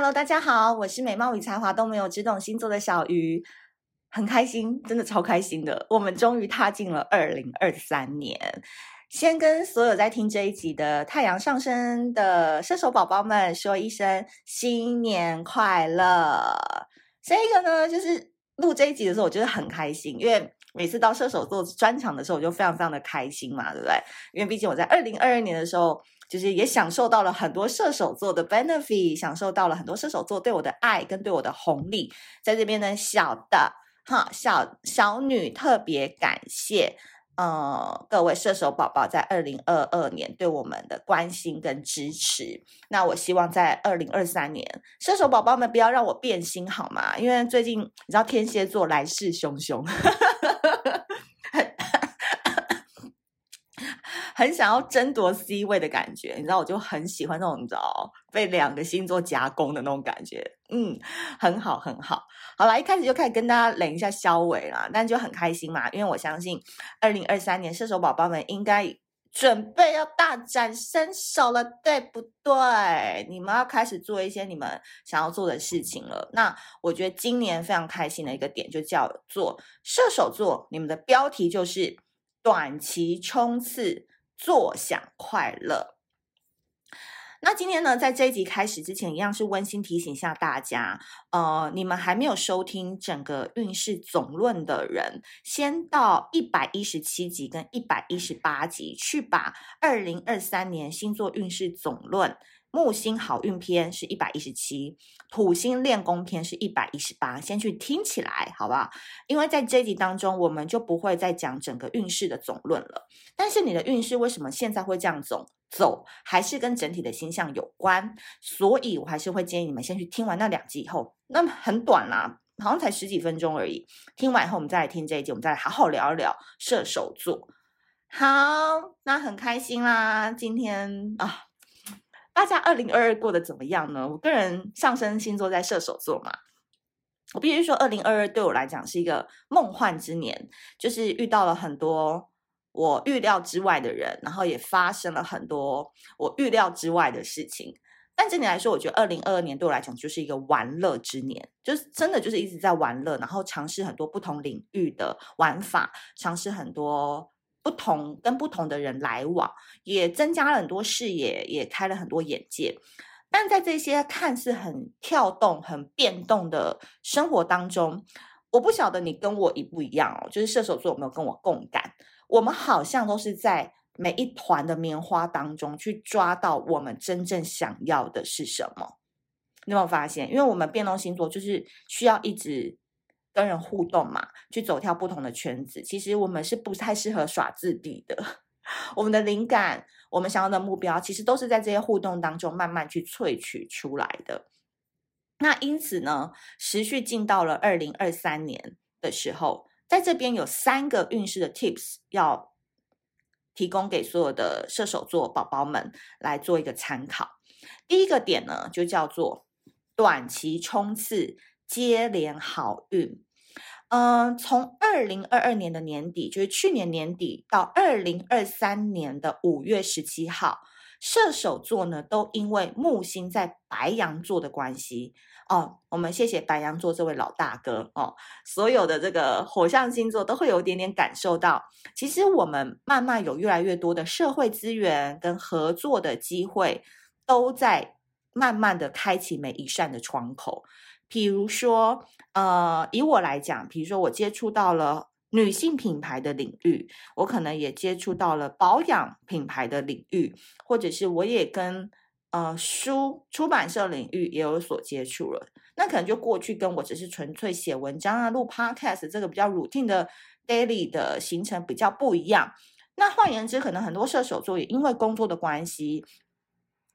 Hello，大家好，我是美貌与才华都没有，只懂星座的小鱼，很开心，真的超开心的。我们终于踏进了二零二三年，先跟所有在听这一集的太阳上升的射手宝宝们说一声新年快乐。这个呢，就是录这一集的时候，我觉得很开心，因为每次到射手座专场的时候，我就非常非常的开心嘛，对不对？因为毕竟我在二零二二年的时候。就是也享受到了很多射手座的 benefit，享受到了很多射手座对我的爱跟对我的红利，在这边呢，小的哈小小女特别感谢，呃，各位射手宝宝在二零二二年对我们的关心跟支持。那我希望在二零二三年，射手宝宝们不要让我变心好吗？因为最近你知道天蝎座来势汹汹。很想要争夺 C 位的感觉，你知道，我就很喜欢那种你知道被两个星座夹攻的那种感觉，嗯，很好很好。好啦，一开始就开始跟大家冷一下消尾啦，但就很开心嘛，因为我相信二零二三年射手宝宝们应该准备要大展身手了，对不对？你们要开始做一些你们想要做的事情了。那我觉得今年非常开心的一个点就叫做射手座，你们的标题就是短期冲刺。坐享快乐。那今天呢，在这一集开始之前，一样是温馨提醒一下大家，呃，你们还没有收听整个运势总论的人，先到一百一十七集跟一百一十八集去把二零二三年星座运势总论。木星好运篇是一百一十七，土星练功篇是一百一十八，先去听起来，好不好？因为在这一集当中，我们就不会再讲整个运势的总论了。但是你的运势为什么现在会这样走？走还是跟整体的星象有关，所以我还是会建议你们先去听完那两集以后，那很短啦，好像才十几分钟而已。听完以后，我们再来听这一集，我们再来好好聊一聊射手座。好，那很开心啦，今天啊。大家二零二二过得怎么样呢？我个人上升星座在射手座嘛，我必须说，二零二二对我来讲是一个梦幻之年，就是遇到了很多我预料之外的人，然后也发生了很多我预料之外的事情。但整体来说，我觉得二零二二年对我来讲就是一个玩乐之年，就是真的就是一直在玩乐，然后尝试很多不同领域的玩法，尝试很多。不同跟不同的人来往，也增加了很多视野，也开了很多眼界。但在这些看似很跳动、很变动的生活当中，我不晓得你跟我一不一样哦，就是射手座有没有跟我共感？我们好像都是在每一团的棉花当中去抓到我们真正想要的是什么。你有没有发现？因为我们变动星座就是需要一直。跟人互动嘛，去走跳不同的圈子，其实我们是不太适合耍自闭的。我们的灵感，我们想要的目标，其实都是在这些互动当中慢慢去萃取出来的。那因此呢，持续进到了二零二三年的时候，在这边有三个运势的 tips 要提供给所有的射手座宝宝们来做一个参考。第一个点呢，就叫做短期冲刺。接连好运，嗯、从二零二二年的年底，就是去年年底到二零二三年的五月十七号，射手座呢都因为木星在白羊座的关系。哦，我们谢谢白羊座这位老大哥哦，所有的这个火象星座都会有一点点感受到，其实我们慢慢有越来越多的社会资源跟合作的机会，都在慢慢的开启每一扇的窗口。比如说，呃，以我来讲，比如说我接触到了女性品牌的领域，我可能也接触到了保养品牌的领域，或者是我也跟呃书出版社领域也有所接触了。那可能就过去跟我只是纯粹写文章啊、录 podcast 这个比较 routine 的 daily 的行程比较不一样。那换言之，可能很多射手座也因为工作的关系，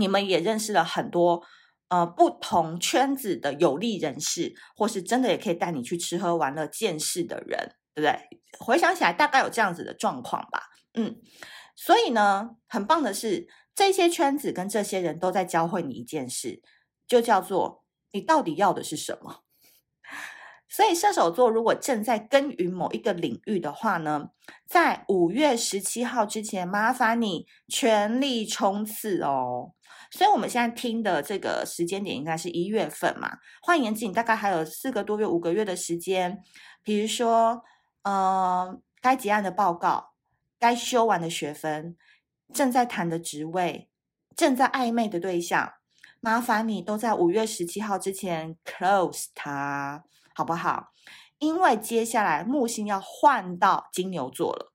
你们也认识了很多。呃，不同圈子的有利人士，或是真的也可以带你去吃喝玩乐、见识的人，对不对？回想起来，大概有这样子的状况吧。嗯，所以呢，很棒的是，这些圈子跟这些人都在教会你一件事，就叫做你到底要的是什么。所以射手座如果正在耕耘某一个领域的话呢，在五月十七号之前，麻烦你全力冲刺哦。所以我们现在听的这个时间点应该是一月份嘛，换言之，你大概还有四个多月、五个月的时间。比如说，呃，该结案的报告、该修完的学分、正在谈的职位、正在暧昧的对象，麻烦你都在五月十七号之前 close 它。好不好？因为接下来木星要换到金牛座了，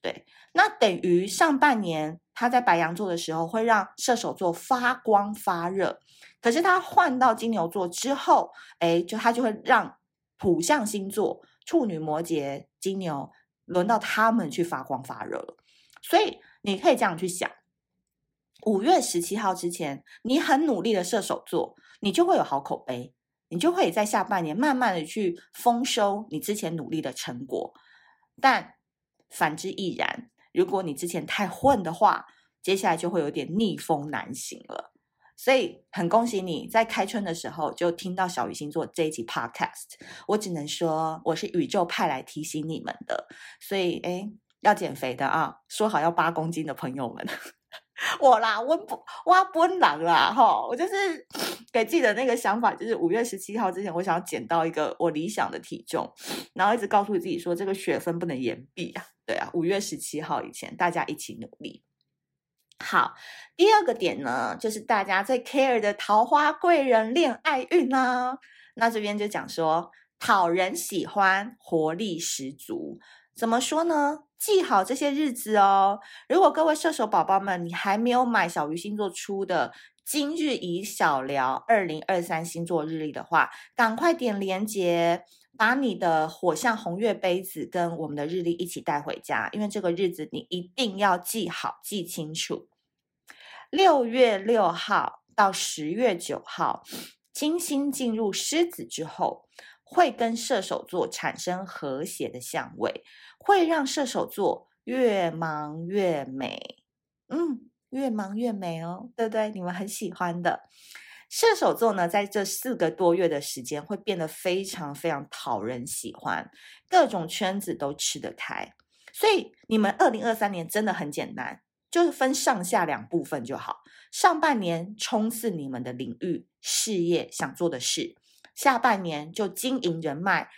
对，那等于上半年他在白羊座的时候会让射手座发光发热，可是他换到金牛座之后，哎，就他就会让土象星座处女、摩羯、金牛轮到他们去发光发热了。所以你可以这样去想：五月十七号之前，你很努力的射手座，你就会有好口碑。你就会在下半年慢慢的去丰收你之前努力的成果，但反之亦然。如果你之前太混的话，接下来就会有点逆风难行了。所以很恭喜你在开春的时候就听到小鱼星座这一集 Podcast，我只能说我是宇宙派来提醒你们的。所以诶，要减肥的啊，说好要八公斤的朋友们。我啦，温不挖温囊啦，哈！我就是 给自己的那个想法，就是五月十七号之前，我想要减到一个我理想的体重，然后一直告诉自己说，这个学分不能延毕啊，对啊，五月十七号以前，大家一起努力。好，第二个点呢，就是大家最 care 的桃花贵人恋爱运啊，那这边就讲说，讨人喜欢，活力十足。怎么说呢？记好这些日子哦。如果各位射手宝宝们，你还没有买小鱼星座出的《今日宜小聊二零二三星座日历》的话，赶快点链接，把你的火象红月杯子跟我们的日历一起带回家，因为这个日子你一定要记好、记清楚。六月六号到十月九号，金星进入狮子之后，会跟射手座产生和谐的相位。会让射手座越忙越美，嗯，越忙越美哦，对不对？你们很喜欢的射手座呢，在这四个多月的时间会变得非常非常讨人喜欢，各种圈子都吃得开。所以你们二零二三年真的很简单，就是分上下两部分就好。上半年冲刺你们的领域、事业、想做的事；下半年就经营人脉，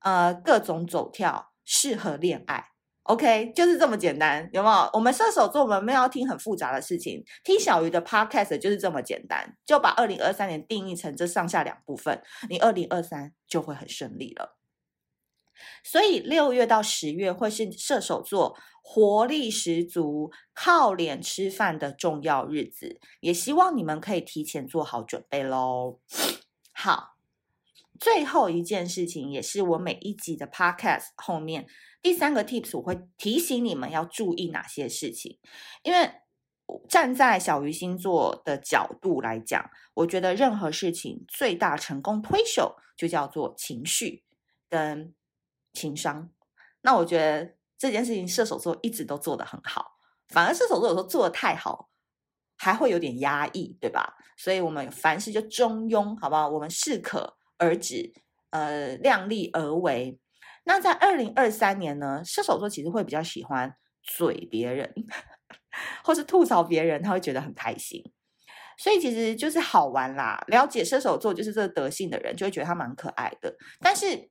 呃，各种走跳。适合恋爱，OK，就是这么简单，有没有？我们射手座，我们没有要听很复杂的事情，听小鱼的 Podcast 就是这么简单，就把二零二三年定义成这上下两部分，你二零二三就会很顺利了。所以六月到十月会是射手座活力十足、靠脸吃饭的重要日子，也希望你们可以提前做好准备喽。好。最后一件事情，也是我每一集的 podcast 后面第三个 tips，我会提醒你们要注意哪些事情。因为站在小鱼星座的角度来讲，我觉得任何事情最大成功推手就叫做情绪跟情商。那我觉得这件事情射手座一直都做得很好，反而射手座有时候做得太好，还会有点压抑，对吧？所以我们凡事就中庸，好不好？我们适可。而止，呃，量力而为。那在二零二三年呢，射手座其实会比较喜欢嘴别人，或是吐槽别人，他会觉得很开心。所以其实就是好玩啦。了解射手座就是这个德性的人，就会觉得他蛮可爱的。但是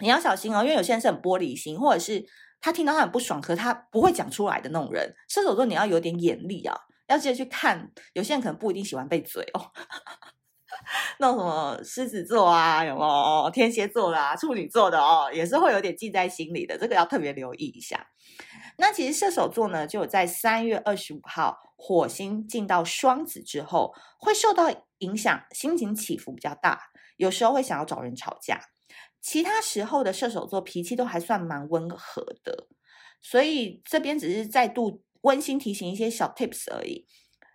你要小心哦，因为有些人是很玻璃心，或者是他听到他很不爽，可他不会讲出来的那种人。射手座你要有点眼力啊，要记得去看。有些人可能不一定喜欢被嘴哦。那什么狮子座啊，有没有天蝎座的啊，处女座的哦，也是会有点记在心里的，这个要特别留意一下。那其实射手座呢，就在三月二十五号火星进到双子之后，会受到影响，心情起伏比较大，有时候会想要找人吵架。其他时候的射手座脾气都还算蛮温和的，所以这边只是再度温馨提醒一些小 tips 而已。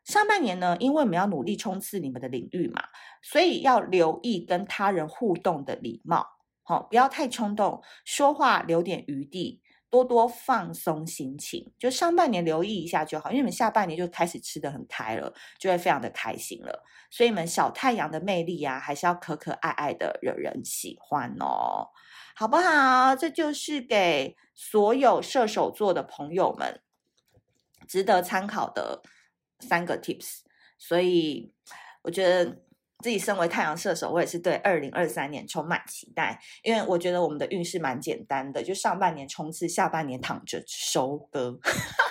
上半年呢，因为我们要努力冲刺你们的领域嘛，所以要留意跟他人互动的礼貌，好，不要太冲动，说话留点余地，多多放松心情，就上半年留意一下就好，因为你们下半年就开始吃得很开了，就会非常的开心了。所以你们小太阳的魅力啊，还是要可可爱爱的，惹人喜欢哦，好不好？这就是给所有射手座的朋友们值得参考的三个 tips。所以我觉得。自己身为太阳射手，我也是对二零二三年充满期待，因为我觉得我们的运势蛮简单的，就上半年冲刺，下半年躺着收割。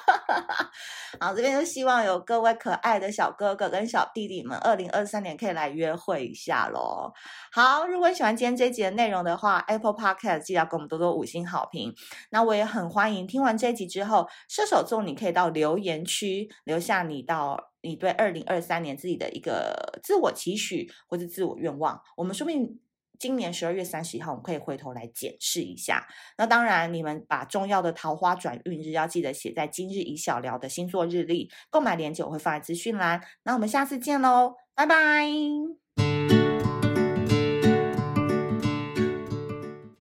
好，这边就希望有各位可爱的小哥哥跟小弟弟们，二零二三年可以来约会一下喽。好，如果你喜欢今天这一集的内容的话，Apple Podcast 记得要给我们多多五星好评。那我也很欢迎听完这一集之后，射手座你可以到留言区留下你到。你对二零二三年自己的一个自我期许或者自我愿望，我们说不定今年十二月三十一号，我们可以回头来检视一下。那当然，你们把重要的桃花转运日要记得写在今日已小聊的星座日历，购买链接我会放在资讯栏。那我们下次见喽，拜拜。